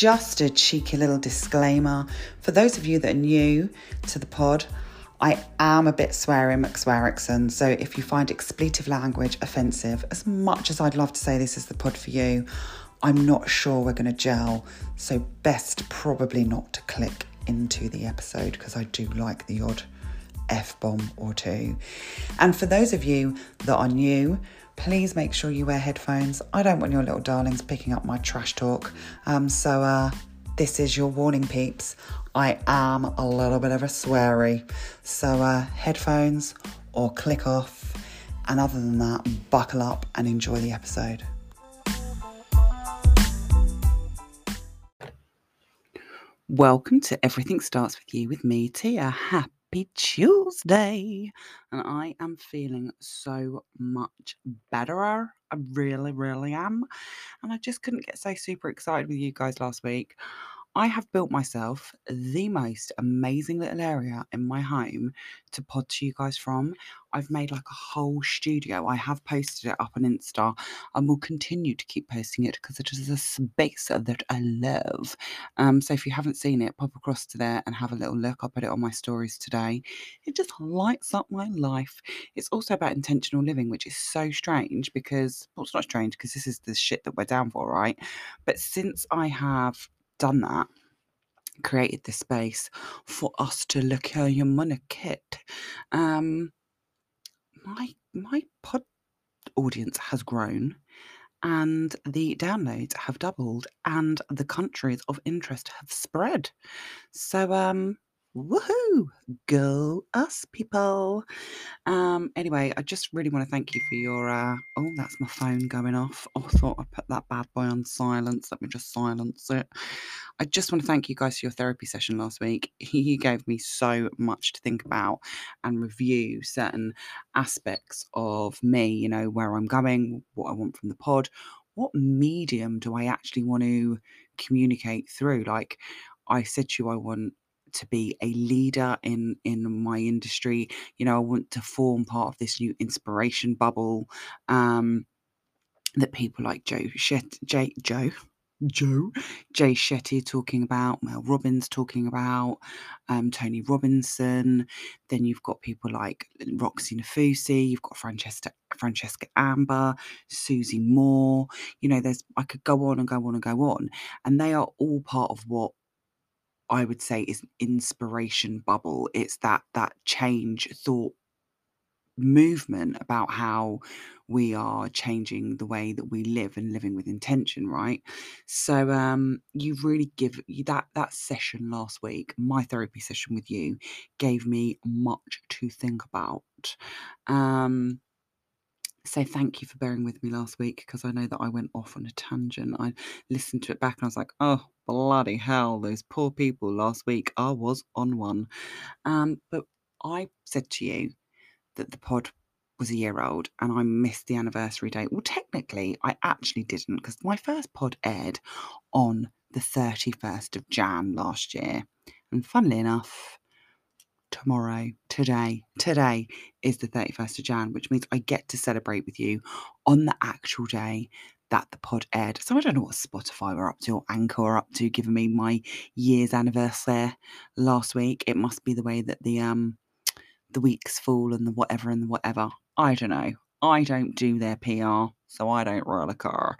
just a cheeky little disclaimer for those of you that are new to the pod. I am a bit swearing McSwearrickson, so if you find expletive language offensive, as much as I'd love to say this is the pod for you, I'm not sure we're going to gel. So, best probably not to click into the episode because I do like the odd F bomb or two. And for those of you that are new, please make sure you wear headphones. I don't want your little darlings picking up my trash talk. Um, so, uh, this is your warning, peeps. I am a little bit of a sweary. So, uh, headphones or click off. And other than that, buckle up and enjoy the episode. Welcome to Everything Starts With You with me, Tia. Happy Tuesday. And I am feeling so much better. I really, really am. And I just couldn't get so super excited with you guys last week. I have built myself the most amazing little area in my home to pod to you guys from. I've made like a whole studio. I have posted it up on Insta and will continue to keep posting it because it is a space that I love. Um, so if you haven't seen it, pop across to there and have a little look. I'll put it on my stories today. It just lights up my life. It's also about intentional living, which is so strange because, well, it's not strange because this is the shit that we're down for, right? But since I have done that, created this space for us to look at your money kit. Um, my my pod audience has grown and the downloads have doubled and the countries of interest have spread. So um Woohoo! Go us, people. Um, anyway, I just really want to thank you for your. Uh, oh, that's my phone going off. Oh, I thought I put that bad boy on silence. Let me just silence it. I just want to thank you guys for your therapy session last week. You gave me so much to think about and review certain aspects of me, you know, where I'm going, what I want from the pod, what medium do I actually want to communicate through? Like, I said to you, I want to be a leader in in my industry you know i want to form part of this new inspiration bubble um that people like joe Shet- J- joe Joe, Jay Shetty talking about, Mel Robbins talking about, um, Tony Robinson. Then you've got people like Roxy Nafousi, you've got Francesca, Francesca Amber, Susie Moore. You know, there's I could go on and go on and go on, and they are all part of what I would say is an inspiration bubble. It's that that change thought movement about how we are changing the way that we live and living with intention right so um you really give that that session last week my therapy session with you gave me much to think about um so thank you for bearing with me last week because I know that I went off on a tangent. I listened to it back and I was like, oh bloody hell, those poor people last week. I was on one. Um, but I said to you that the pod was a year old and I missed the anniversary date. Well, technically, I actually didn't because my first pod aired on the 31st of Jan last year. And funnily enough, tomorrow, today, today is the 31st of Jan, which means I get to celebrate with you on the actual day that the pod aired. So I don't know what Spotify were up to or Anchor were up to, giving me my year's anniversary last week. It must be the way that the um the weeks fall and the whatever and the whatever. I don't know. I don't do their PR, so I don't roll a car.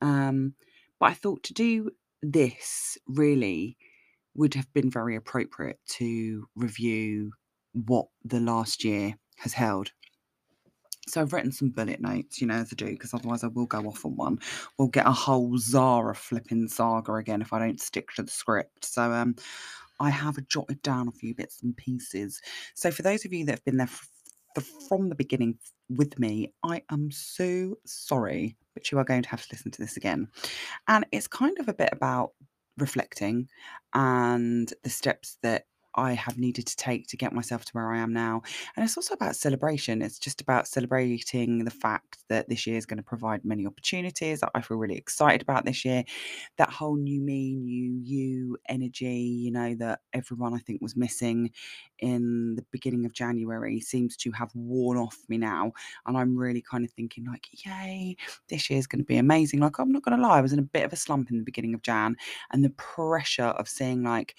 Um, but I thought to do this really would have been very appropriate to review what the last year has held. So I've written some bullet notes, you know, as I do, because otherwise I will go off on one. We'll get a whole Zara flipping saga again if I don't stick to the script. So um, I have jotted down a few bits and pieces. So for those of you that have been there from the beginning with me, I am so sorry, but you are going to have to listen to this again. And it's kind of a bit about reflecting and the steps that I have needed to take to get myself to where I am now. And it's also about celebration. It's just about celebrating the fact that this year is going to provide many opportunities that I feel really excited about this year. That whole new me, new you energy, you know, that everyone I think was missing in the beginning of January seems to have worn off me now. And I'm really kind of thinking, like, yay, this year is going to be amazing. Like, I'm not going to lie, I was in a bit of a slump in the beginning of Jan, and the pressure of seeing, like,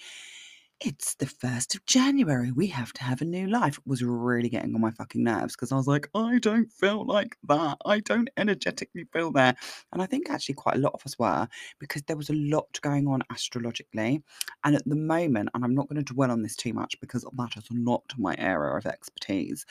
it's the 1st of January. We have to have a new life. Was really getting on my fucking nerves because I was like, I don't feel like that. I don't energetically feel there. And I think actually quite a lot of us were because there was a lot going on astrologically. And at the moment, and I'm not going to dwell on this too much because that is not my area of expertise,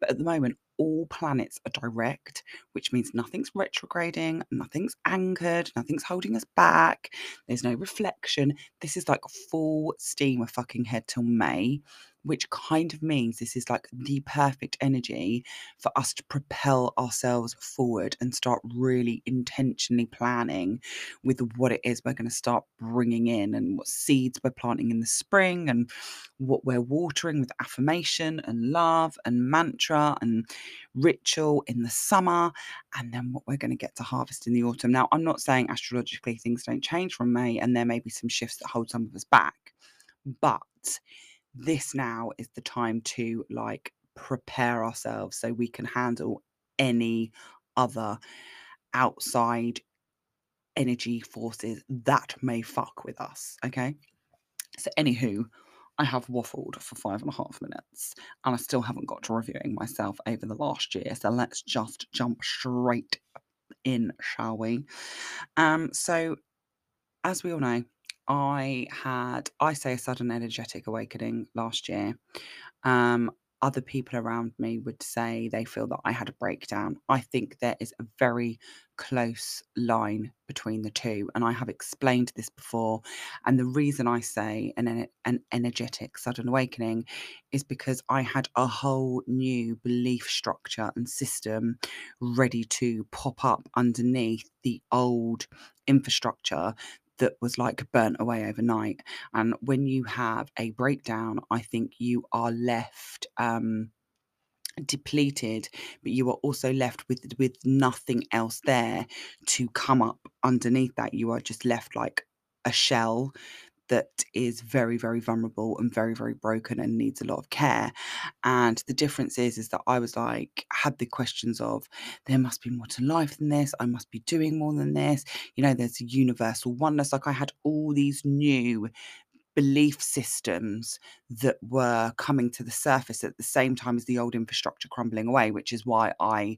but at the moment, all planets are direct, which means nothing's retrograding, nothing's anchored, nothing's holding us back, there's no reflection. This is like full steam of fucking head till May which kind of means this is like the perfect energy for us to propel ourselves forward and start really intentionally planning with what it is we're going to start bringing in and what seeds we're planting in the spring and what we're watering with affirmation and love and mantra and ritual in the summer and then what we're going to get to harvest in the autumn. Now, I'm not saying astrologically things don't change from May and there may be some shifts that hold some of us back, but this now is the time to like prepare ourselves so we can handle any other outside energy forces that may fuck with us. Okay. So, anywho, I have waffled for five and a half minutes and I still haven't got to reviewing myself over the last year. So, let's just jump straight in, shall we? Um, so, as we all know, I had, I say, a sudden energetic awakening last year. Um, other people around me would say they feel that I had a breakdown. I think there is a very close line between the two, and I have explained this before. And the reason I say an, an energetic sudden awakening is because I had a whole new belief structure and system ready to pop up underneath the old infrastructure that was like burnt away overnight. And when you have a breakdown, I think you are left um, depleted, but you are also left with with nothing else there to come up underneath that. You are just left like a shell that is very very vulnerable and very very broken and needs a lot of care. And the difference is is that i was like had the questions of there must be more to life than this. I must be doing more than this. You know there's a universal oneness. Like i had all these new belief systems that were coming to the surface at the same time as the old infrastructure crumbling away which is why i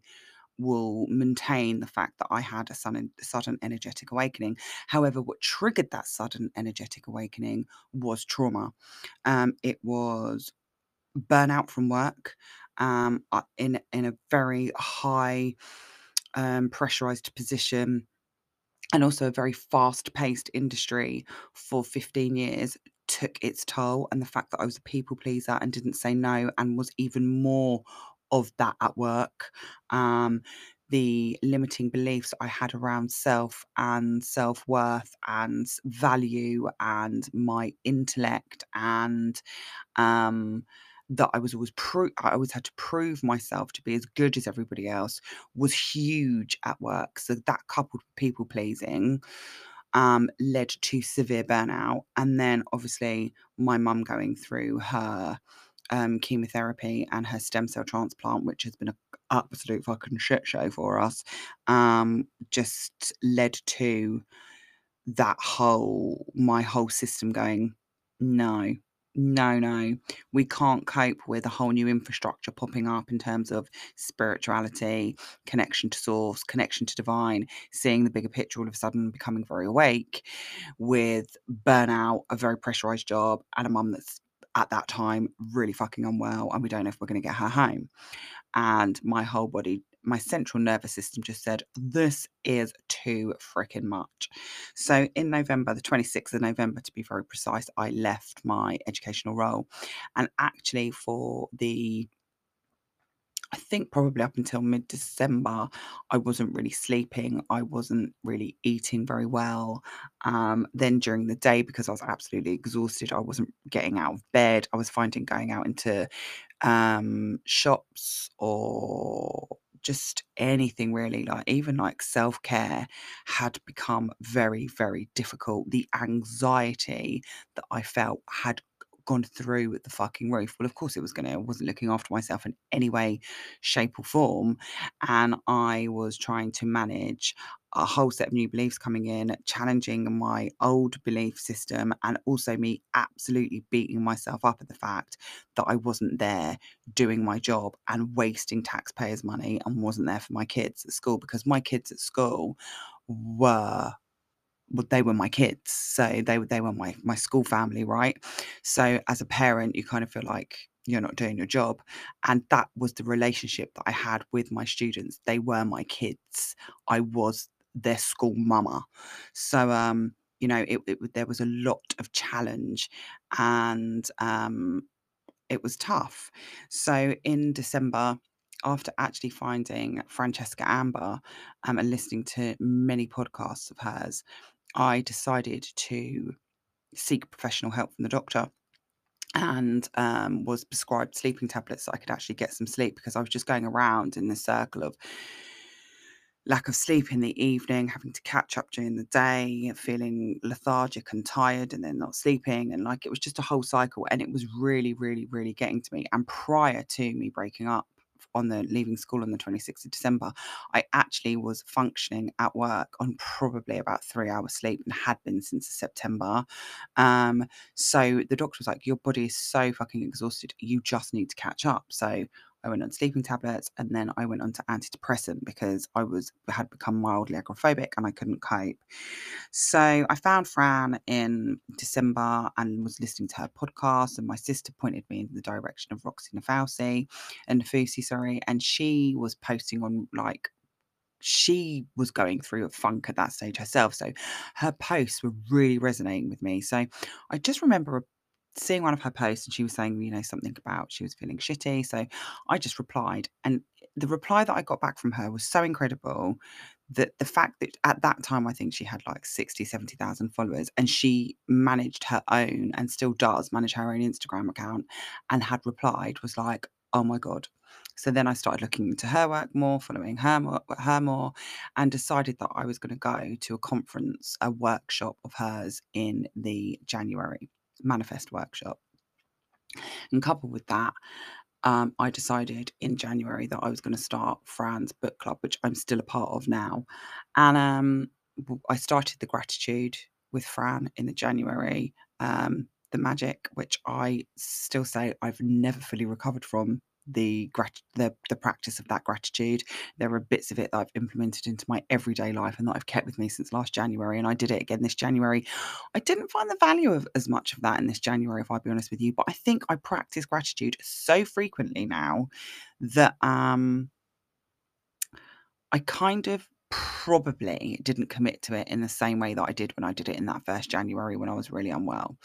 will maintain the fact that I had a sudden, sudden energetic awakening. However, what triggered that sudden energetic awakening was trauma. Um, it was burnout from work um, in in a very high um, pressurized position and also a very fast paced industry for 15 years took its toll and the fact that I was a people pleaser and didn't say no and was even more of that at work. Um, the limiting beliefs I had around self and self worth and value and my intellect and um, that I was always pro- I always had to prove myself to be as good as everybody else was huge at work. So that coupled with people pleasing um, led to severe burnout, and then obviously my mum going through her um, chemotherapy and her stem cell transplant, which has been an absolute fucking shit show for us, um, just led to that whole, my whole system going, no, no, no, we can't cope with a whole new infrastructure popping up in terms of spirituality, connection to source, connection to divine, seeing the bigger picture all of a sudden becoming very awake with burnout, a very pressurized job, and a mum that's at that time really fucking unwell and we don't know if we're going to get her home. And my whole body, my central nervous system just said, This is too freaking much. So in November, the 26th of November to be very precise, I left my educational role. And actually, for the I think probably up until mid-December, I wasn't really sleeping, I wasn't really eating very well. Um, then during the day, because I was absolutely exhausted, I wasn't getting out of bed. I was finding going out into um, shops or just anything really, like even like self-care had become very, very difficult. The anxiety that I felt had gone through with the fucking roof. Well, of course it was gonna. I wasn't looking after myself in any way, shape, or form. And I was trying to manage a whole set of new beliefs coming in, challenging my old belief system, and also me absolutely beating myself up at the fact that I wasn't there doing my job and wasting taxpayers' money and wasn't there for my kids at school because my kids at school were well, they were my kids, so they were they were my my school family, right? So as a parent, you kind of feel like you're not doing your job, and that was the relationship that I had with my students. They were my kids. I was their school mama. So um, you know, it, it there was a lot of challenge, and um, it was tough. So in December, after actually finding Francesca Amber um, and listening to many podcasts of hers, I decided to seek professional help from the doctor and um, was prescribed sleeping tablets so I could actually get some sleep because I was just going around in this circle of lack of sleep in the evening, having to catch up during the day, feeling lethargic and tired, and then not sleeping. And like it was just a whole cycle. And it was really, really, really getting to me. And prior to me breaking up, on the leaving school on the 26th of December, I actually was functioning at work on probably about three hours sleep and had been since September. Um, so the doctor was like, Your body is so fucking exhausted, you just need to catch up. So I went on sleeping tablets and then I went on to antidepressant because I was had become mildly agoraphobic and I couldn't cope. So I found Fran in December and was listening to her podcast and my sister pointed me in the direction of Roxy Nafousi and Nafusi, sorry, and she was posting on like she was going through a funk at that stage herself. So her posts were really resonating with me. So I just remember seeing one of her posts and she was saying, you know, something about she was feeling shitty. So I just replied. And the reply that I got back from her was so incredible that the fact that at that time I think she had like 60, 70,000 followers and she managed her own and still does manage her own Instagram account and had replied was like, oh my God. So then I started looking into her work more, following her more, her more, and decided that I was going to go to a conference, a workshop of hers in the January manifest workshop. And coupled with that, um, I decided in January that I was going to start Fran's book club, which I'm still a part of now. And um, I started the gratitude with Fran in the January, um, the magic, which I still say I've never fully recovered from the grat- the the practice of that gratitude. There are bits of it that I've implemented into my everyday life and that I've kept with me since last January, and I did it again this January. I didn't find the value of as much of that in this January, if I'll be honest with you, but I think I practice gratitude so frequently now that um I kind of probably didn't commit to it in the same way that I did when I did it in that first January when I was really unwell.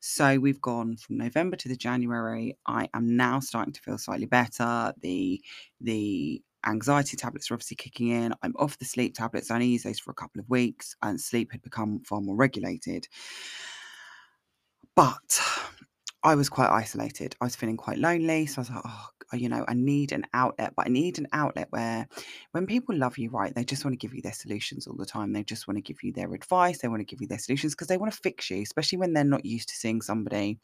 So we've gone from November to the January. I am now starting to feel slightly better. The the anxiety tablets are obviously kicking in. I'm off the sleep tablets. I only use those for a couple of weeks, and sleep had become far more regulated. But I was quite isolated. I was feeling quite lonely. So I was like, oh, Uh, you know, I need an outlet, but I need an outlet where when people love you, right, they just want to give you their solutions all the time. They just want to give you their advice. They want to give you their solutions because they want to fix you, especially when they're not used to seeing somebody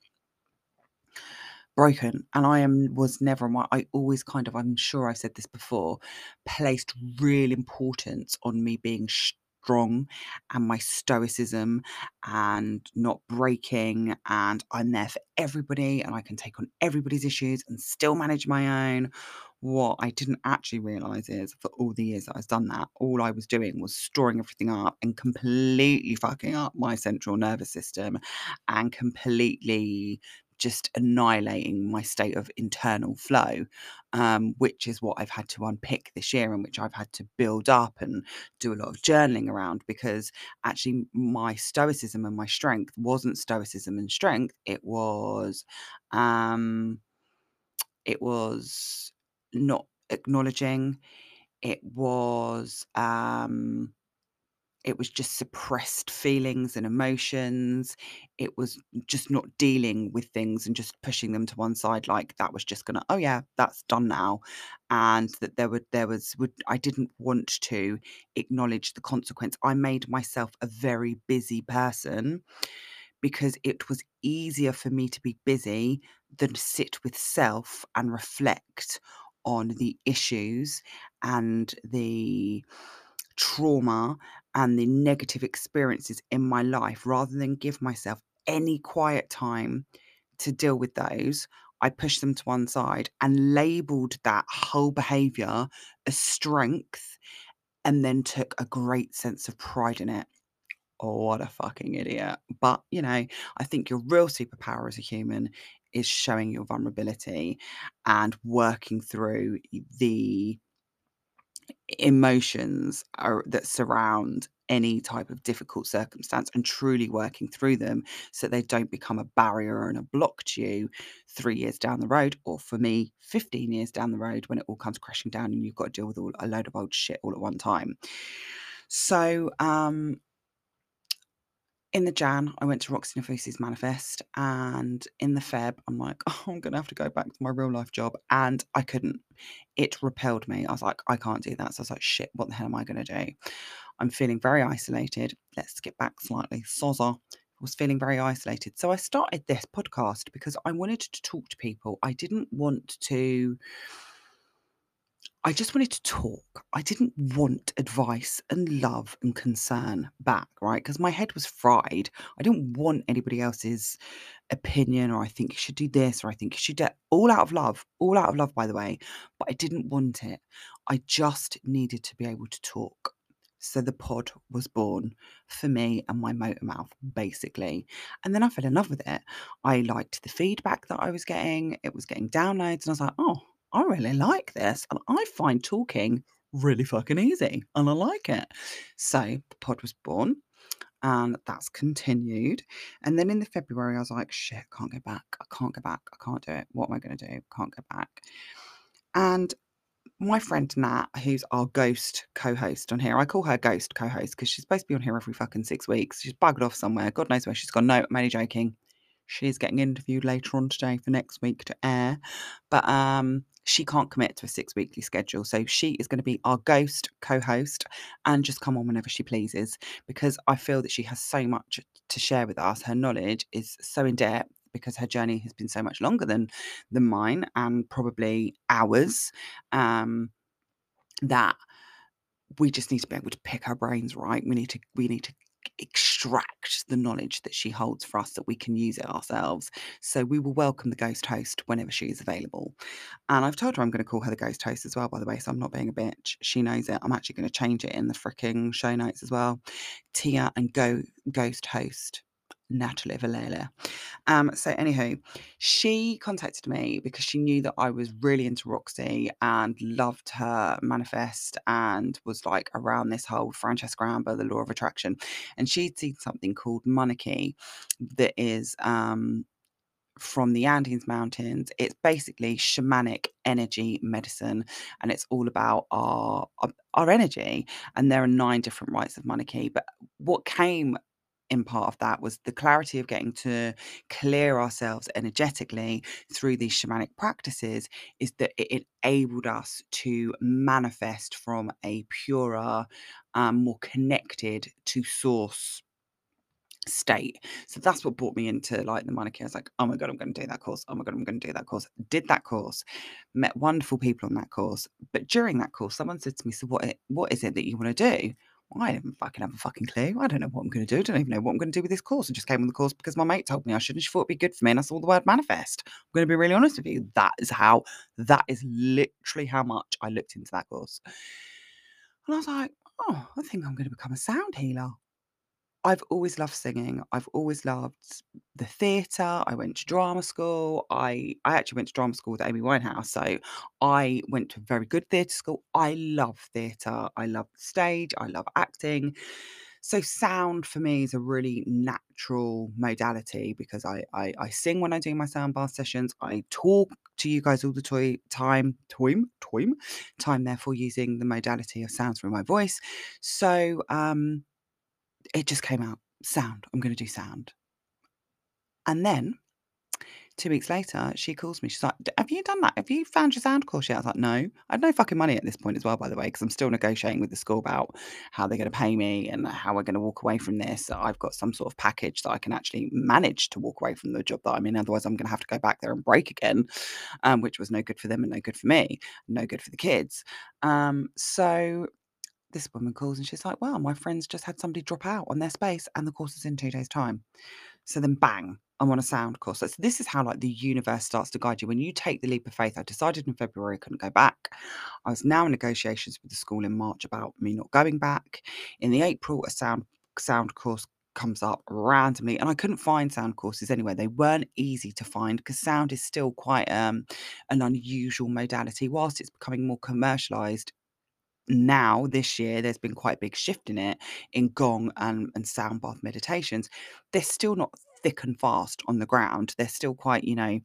broken and i am was never i always kind of i'm sure i've said this before placed real importance on me being strong and my stoicism and not breaking and I'm there for everybody and I can take on everybody's issues and still manage my own. What I didn't actually realize is for all the years that I've done that, all I was doing was storing everything up and completely fucking up my central nervous system and completely just annihilating my state of internal flow, um, which is what I've had to unpick this year and which I've had to build up and do a lot of journaling around because actually my stoicism and my strength wasn't stoicism and strength, it was um, it was not acknowledging. It was um it was just suppressed feelings and emotions. It was just not dealing with things and just pushing them to one side like that was just gonna, "Oh, yeah, that's done now." And that there would there was would I didn't want to acknowledge the consequence. I made myself a very busy person because it was easier for me to be busy than sit with self and reflect on the issues and the trauma and the negative experiences in my life rather than give myself any quiet time to deal with those. I pushed them to one side and labeled that whole behavior as strength and then took a great sense of pride in it. Oh, what a fucking idiot. But, you know, I think your real superpower as a human is showing your vulnerability and working through the emotions are, that surround any type of difficult circumstance and truly working through them so they don't become a barrier and a block to you three years down the road, or for me, 15 years down the road when it all comes crashing down and you've got to deal with all, a load of old shit all at one time. So, um, in the Jan, I went to Roxy Nafousi's manifest, and in the Feb, I'm like, oh, I'm gonna have to go back to my real life job, and I couldn't. It repelled me. I was like, I can't do that. So I was like, shit, what the hell am I gonna do? I'm feeling very isolated. Let's skip back slightly. Soza was feeling very isolated. So I started this podcast because I wanted to talk to people. I didn't want to I just wanted to talk. I didn't want advice and love and concern back, right? Because my head was fried. I didn't want anybody else's opinion or I think you should do this or I think you should do all out of love, all out of love, by the way. But I didn't want it. I just needed to be able to talk. So the pod was born for me and my motor mouth, basically. And then I fell in love with it. I liked the feedback that I was getting. It was getting downloads, and I was like, oh, I really like this. And I find talking really fucking easy and I like it. So the pod was born and that's continued. And then in the February, I was like, shit, can't go back. I can't go back. I can't do it. What am I going to do? Can't go back. And my friend Nat, who's our ghost co-host on here, I call her ghost co-host because she's supposed to be on here every fucking six weeks. She's bugged off somewhere. God knows where she's gone. No, I'm only joking. She's getting interviewed later on today for next week to air. But um she can't commit to a six weekly schedule. So she is going to be our ghost co host and just come on whenever she pleases because I feel that she has so much to share with us. Her knowledge is so in depth because her journey has been so much longer than than mine and probably ours um that we just need to be able to pick our brains right we need to we need to extract the knowledge that she holds for us that we can use it ourselves. So we will welcome the ghost host whenever she is available. And I've told her I'm going to call her the ghost host as well, by the way. So I'm not being a bitch. She knows it. I'm actually going to change it in the freaking show notes as well. Tia and Go Ghost Host Natalie Valera. Um, so, anywho, she contacted me because she knew that I was really into Roxy and loved her manifest and was like around this whole Francesca Amber, the law of attraction. And she'd seen something called Munay-Ki that is um, from the Andes Mountains. It's basically shamanic energy medicine, and it's all about our our energy. And there are nine different rites of Munay-Ki. But what came in part of that was the clarity of getting to clear ourselves energetically through these shamanic practices is that it enabled us to manifest from a purer um, more connected to source state. So that's what brought me into like the Munay-Ki. I was like, oh my God, I'm going to do that course. Oh my God, I'm going to do that course. Did that course, met wonderful people on that course. But during that course, someone said to me, So what, what is it that you want to do? I didn't fucking have a fucking clue. I don't know what I'm going to do. I don't even know what I'm going to do with this course. I just came on the course because my mate told me I should and she thought it'd be good for me. And I saw the word manifest. I'm going to be really honest with you. That is how, that is literally how much I looked into that course. And I was like, oh, I think I'm going to become a sound healer. I've always loved singing. I've always loved the theatre. I went to drama school. I I actually went to drama school with Amy Winehouse, so I went to a very good theatre school. I love theatre. I love the stage. I love acting. So sound for me is a really natural modality because I I, I sing when I do my sound bath sessions. I talk to you guys all the toy time, time, time, time, therefore using the modality of sounds through my voice. So um, it just came out sound. I'm going to do sound. And then two weeks later, she calls me. She's like, Have you done that? Have you found your sound course yet? I was like, No. I had no fucking money at this point as well, by the way, because I'm still negotiating with the school about how they're going to pay me and how we're going to walk away from this. I've got some sort of package that I can actually manage to walk away from the job that I'm in. Otherwise, I'm going to have to go back there and break again, um, which was no good for them and no good for me, no good for the kids. Um, so this woman calls and she's like, wow, my friend's just had somebody drop out on their space and the course is in two days' time. So then bang, I'm on a sound course. So this is how like the universe starts to guide you. When you take the leap of faith, I decided in February I couldn't go back. I was now in negotiations with the school in March about me not going back. In the April, a sound sound course comes up randomly and I couldn't find sound courses anywhere. They weren't easy to find because sound is still quite um, an unusual modality. Whilst it's becoming more commercialized, now this year there's been quite a big shift in it in gong and, and sound bath meditations. They're still not thick and fast on the ground. They're still quite you know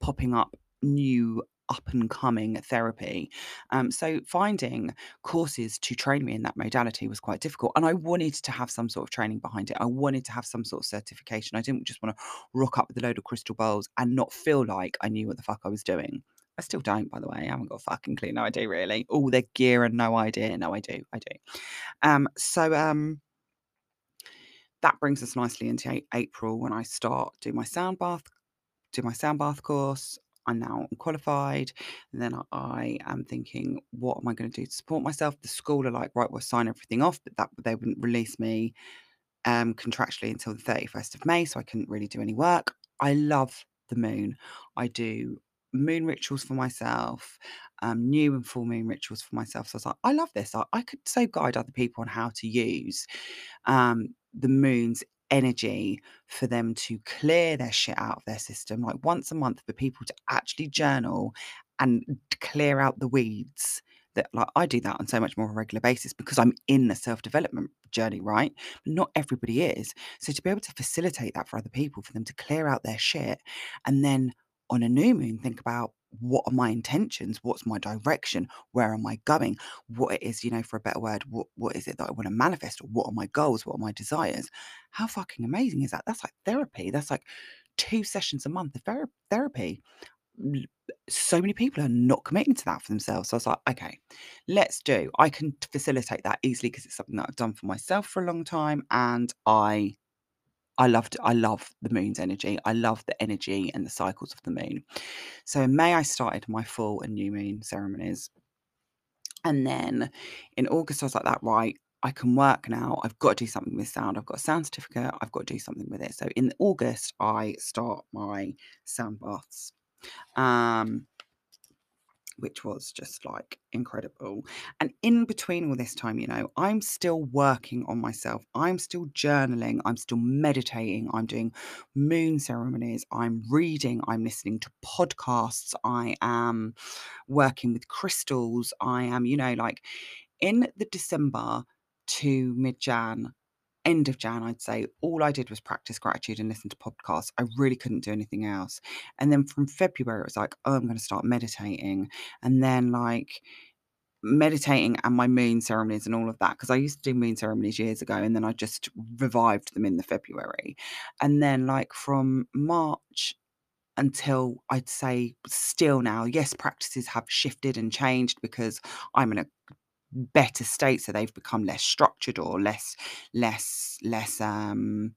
popping up new up and coming therapy. Um, so finding courses to train me in that modality was quite difficult and i wanted to have some sort of training behind it. I wanted to have some sort of certification. I didn't just want to rock up with a load of crystal balls and not feel like i knew what the fuck i was doing I still don't, by the way. I haven't got a fucking clue. No idea, really. All their gear and no idea. No, I do. I do. Um, so um, that brings us nicely into April when I start do my sound bath, do my sound bath course. I'm now qualified. And then I am thinking, what am I going to do to support myself? The school are like, right, we'll sign everything off, but that they wouldn't release me um, contractually until the 31st of May, so I couldn't really do any work. I love the moon. I do moon rituals for myself, um, new and full moon rituals for myself. So I was like, I love this. I, I could so guide other people on how to use um, the moon's energy for them to clear their shit out of their system, like once a month for people to actually journal and clear out the weeds that like I do that on so much more of a regular basis because I'm in the self-development journey, right? But not everybody is. So to be able to facilitate that for other people, for them to clear out their shit and then on a new moon, think about what are my intentions? What's my direction? Where am I going? What it is, you know, for a better word, what, what is it that I want to manifest? Or what are my goals? What are my desires? How fucking amazing is that? That's like therapy. That's like two sessions a month of ther- therapy. So many people are not committing to that for themselves. So I was like, okay, let's do. I can facilitate that easily because it's something that I've done for myself for a long time and I I loved I love the moon's energy. I love the energy and the cycles of the moon. So in May I started my full and new moon ceremonies. And then in August I was like that right I can work now. I've got to do something with sound. I've got a sound certificate. I've got to do something with it. So in August I start my sound baths. Um which was just like incredible. And in between all this time, you know, I'm still working on myself. I'm still journaling. I'm still meditating. I'm doing moon ceremonies. I'm reading. I'm listening to podcasts. I am working with crystals. I am, you know, like in the December to mid Jan, end of Jan, I'd say all I did was practice gratitude and listen to podcasts. I really couldn't do anything else. And then from February, it was like, oh, I'm going to start meditating. And then, like, meditating and my moon ceremonies and all of that because I used to do moon ceremonies years ago and then I just revived them in the February. And then like from March until I'd say still now, yes, practices have shifted and changed because I'm in a better state so they've become less structured or less less less um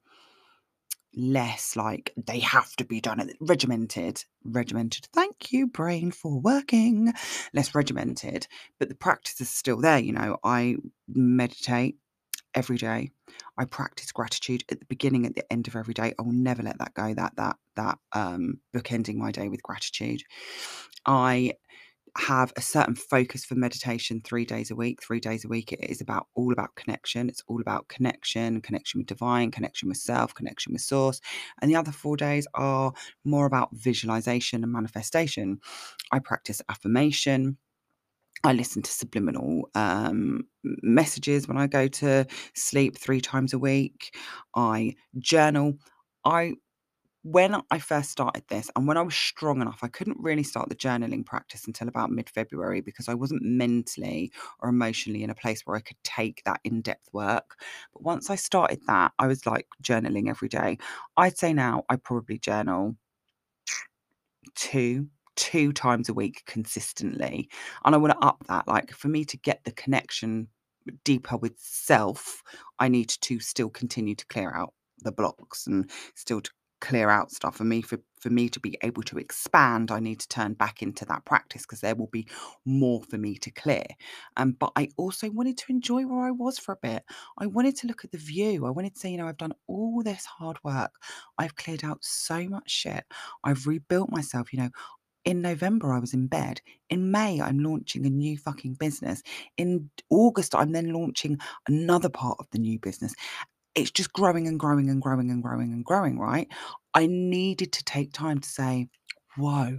less like they have to be done regimented regimented. Thank you brain for working. Less regimented. But the practice is still there you know. I meditate every day. I practice gratitude at the beginning at the end of every day. I will never let that go that that that um bookending my day with gratitude. I have a certain focus for meditation three days a week. Three days a week, it is about all about connection. It's all about connection, connection with divine, connection with self, connection with source. And the other four days are more about visualization and manifestation. I practice affirmation. I listen to subliminal um, messages when I go to sleep three times a week. I journal. I when I first started this and when I was strong enough, I couldn't really start the journaling practice until about mid February because I wasn't mentally or emotionally in a place where I could take that in depth work. But once I started that, I was like journaling every day. I'd say now I probably journal two two times a week consistently and i want to oh. up that like for me to get the connection deeper with self i need to still continue to clear out the blocks and still to clear out stuff for me for for me to be able to expand i need to turn back into that practice because there will be more for me to clear. Um, but i also wanted to enjoy where i was for a bit. I wanted to look at the view. I wanted to say you know i've done all this hard work. I've cleared out so much shit. I've rebuilt myself you know. In November, I was in bed. In May, I'm launching a new fucking business. In August, I'm then launching another part of the new business it's just growing and growing and growing and growing and growing, right? I needed to take time to say, whoa,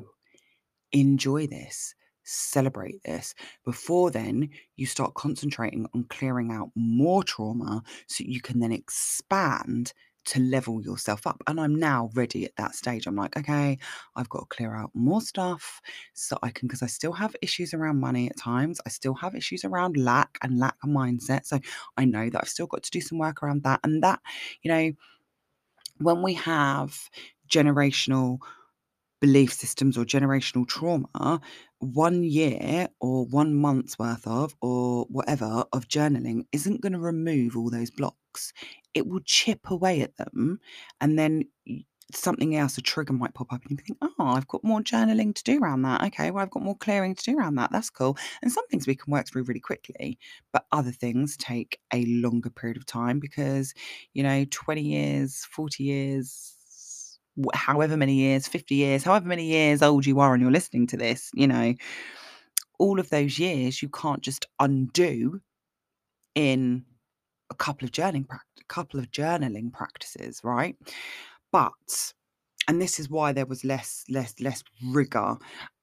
enjoy this, celebrate this. Before then, you start concentrating on clearing out more trauma so you can then expand to level yourself up. And I'm now ready at that stage. I'm like, okay, I've got to clear out more stuff so I can, because I still have issues around money at times. I still have issues around lack and lack of mindset. So I know that I've still got to do some work around that. And that, you know, when we have generational belief systems or generational trauma, one year or one month's worth of, or whatever, of journaling isn't going to remove all those blocks. It will chip away at them. And then something else, a trigger might pop up, and you think, oh, I've got more journaling to do around that. Okay, well, I've got more clearing to do around that. That's cool. And some things we can work through really quickly, but other things take a longer period of time because, you know, 20 years, 40 years, however many years, 50 years, however many years old you are and you're listening to this, you know, all of those years you can't just undo in a couple of journaling practice, couple of journaling practices, right? But and this is why there was less less less rigor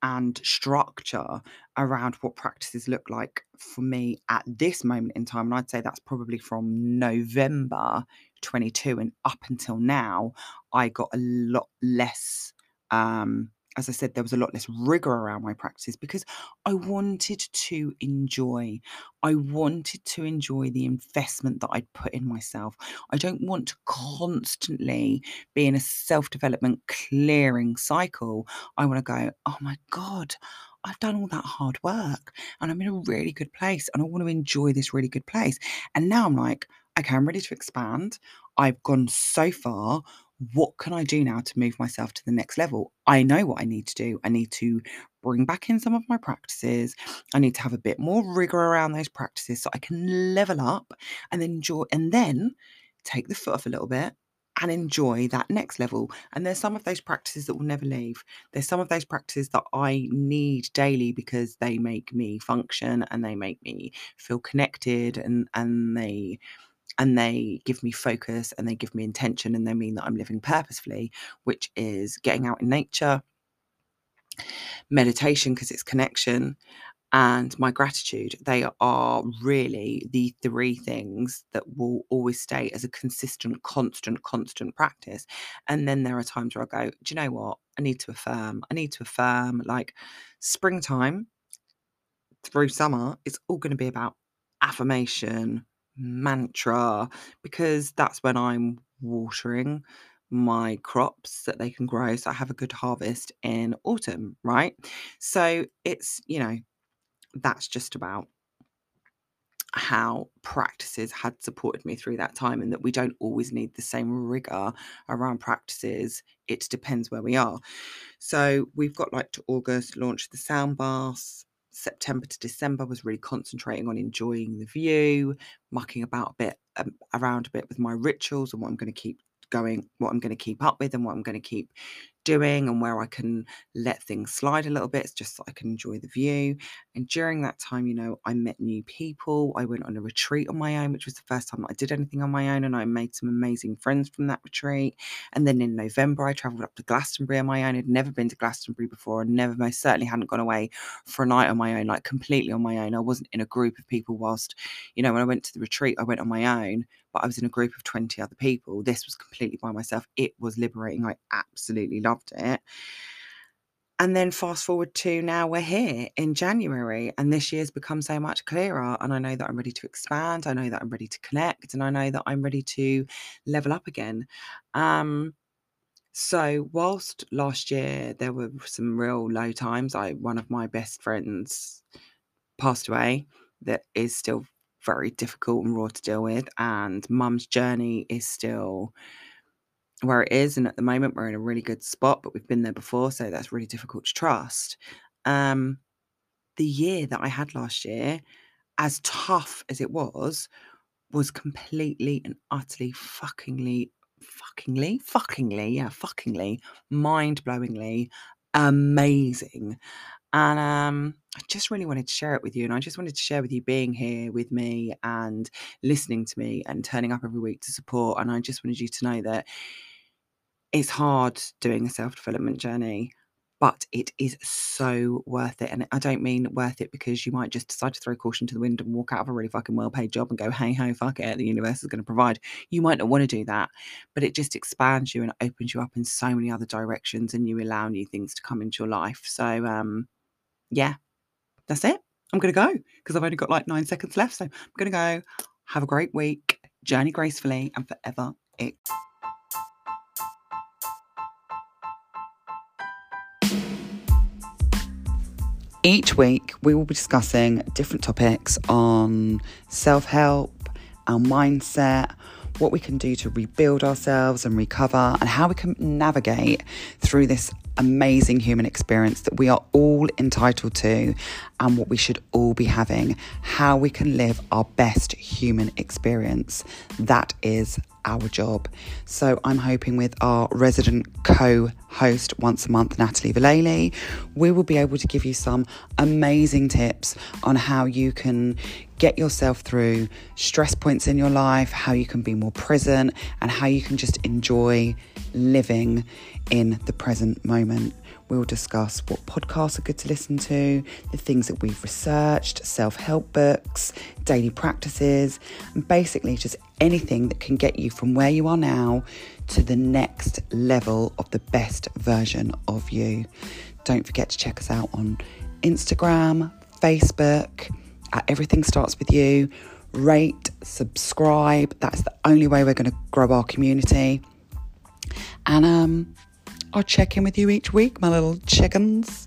and structure around what practices look like for me at this moment in time and i'd say that's probably from november 22 and up until now i got a lot less um as I said, there was a lot less rigor around my practices because I wanted to enjoy. I wanted to enjoy the investment that I'd put in myself. I don't want to constantly be in a self development clearing cycle. I want to go, oh my God, I've done all that hard work and I'm in a really good place and I want to enjoy this really good place. And now I'm like, okay, I'm ready to expand. I've gone so far what can I do now to move myself to the next level? I know what I need to do. I need to bring back in some of my practices. I need to have a bit more rigor around those practices so I can level up and enjoy and then take the foot off a little bit and enjoy that next level. And there's some of those practices that will never leave. There's some of those practices that I need daily because they make me function and they make me feel connected and and they and they give me focus and they give me intention and they mean that I'm living purposefully, which is getting out in nature, meditation because it's connection, and my gratitude. They are really the three things that will always stay as a consistent, constant, constant practice. And then there are times where I go, do you know what? I need to affirm. I need to affirm like springtime through summer, it's all going to be about affirmation, mantra because that's when I'm watering my crops that they can grow so I have a good harvest in autumn, right? So it's, you know, that's just about how practices had supported me through that time and that we don't always need the same rigor around practices it depends where we are so we've got like to august launch the sound baths September to December was really concentrating on enjoying the view, mucking about a bit um, around a bit with my rituals and what I'm going to keep going, what I'm going to keep up with, and what I'm going to keep doing and where I can let things slide a little bit just so I can enjoy the view. And during that time, you know, I met new people. I went on a retreat on my own, which was the first time I did anything on my own, and I made some amazing friends from that retreat. And then in November, I travelled up to Glastonbury on my own. I'd never been to Glastonbury before, and never most certainly hadn't gone away for a night on my own, like completely on my own. I wasn't in a group of people whilst, you know, when I went to the retreat, I went on my own, but I was in a group of 20 other people. This was completely by myself. It was liberating. I absolutely loved it. And then fast forward to now we're here in January, and this year's become so much clearer. And I know that I'm ready to expand. I know that I'm ready to connect, and I know that I'm ready to level up again. Um, so whilst last year there were some real low times, I one of my best friends passed away. That is still very difficult and raw to deal with, and Mum's journey is still where it is. And at the moment, we're in a really good spot, but we've been there before, so that's really difficult to trust. Um, the year that I had last year, as tough as it was, was completely and utterly fuckingly, fuckingly, fuckingly, yeah, fuckingly, mind blowingly amazing. And um, I just really wanted to share it with you. And I just wanted to share with you being here with me and listening to me and turning up every week to support. And I just wanted you to know that it's hard doing a self development journey, but it is so worth it. And I don't mean worth it because you might just decide to throw caution to the wind and walk out of a really fucking well paid job and go, hey ho, fuck it, the universe is going to provide. You might not want to do that, but it just expands you and opens you up in so many other directions and you allow new things to come into your life. So, um, yeah, that's it. I'm going to go because I've only got like nine seconds left. So I'm going to go. Have a great week, journey gracefully, and forever it. Each week, we will be discussing different topics on self help, our mindset, what we can do to rebuild ourselves and recover, and how we can navigate through this amazing human experience that we are all entitled to and what we should all be having, how we can live our best human experience. That is our job. So I'm hoping with our resident co host once a month, Natalie Vallely, we will be able to give you some amazing tips on how you can get yourself through stress points in your life, how you can be more present, and how you can just enjoy living in the present moment. We'll discuss what podcasts are good to listen to, the things that we've researched, self help books, daily practices, and basically just anything that can get you from where you are now to the next level of the best version of you. Don't forget to check us out on Instagram, Facebook, at Everything Starts With You. Rate, subscribe. That's the only way we're going to grow our community. And um, I'll check in with you each week, my little chickens.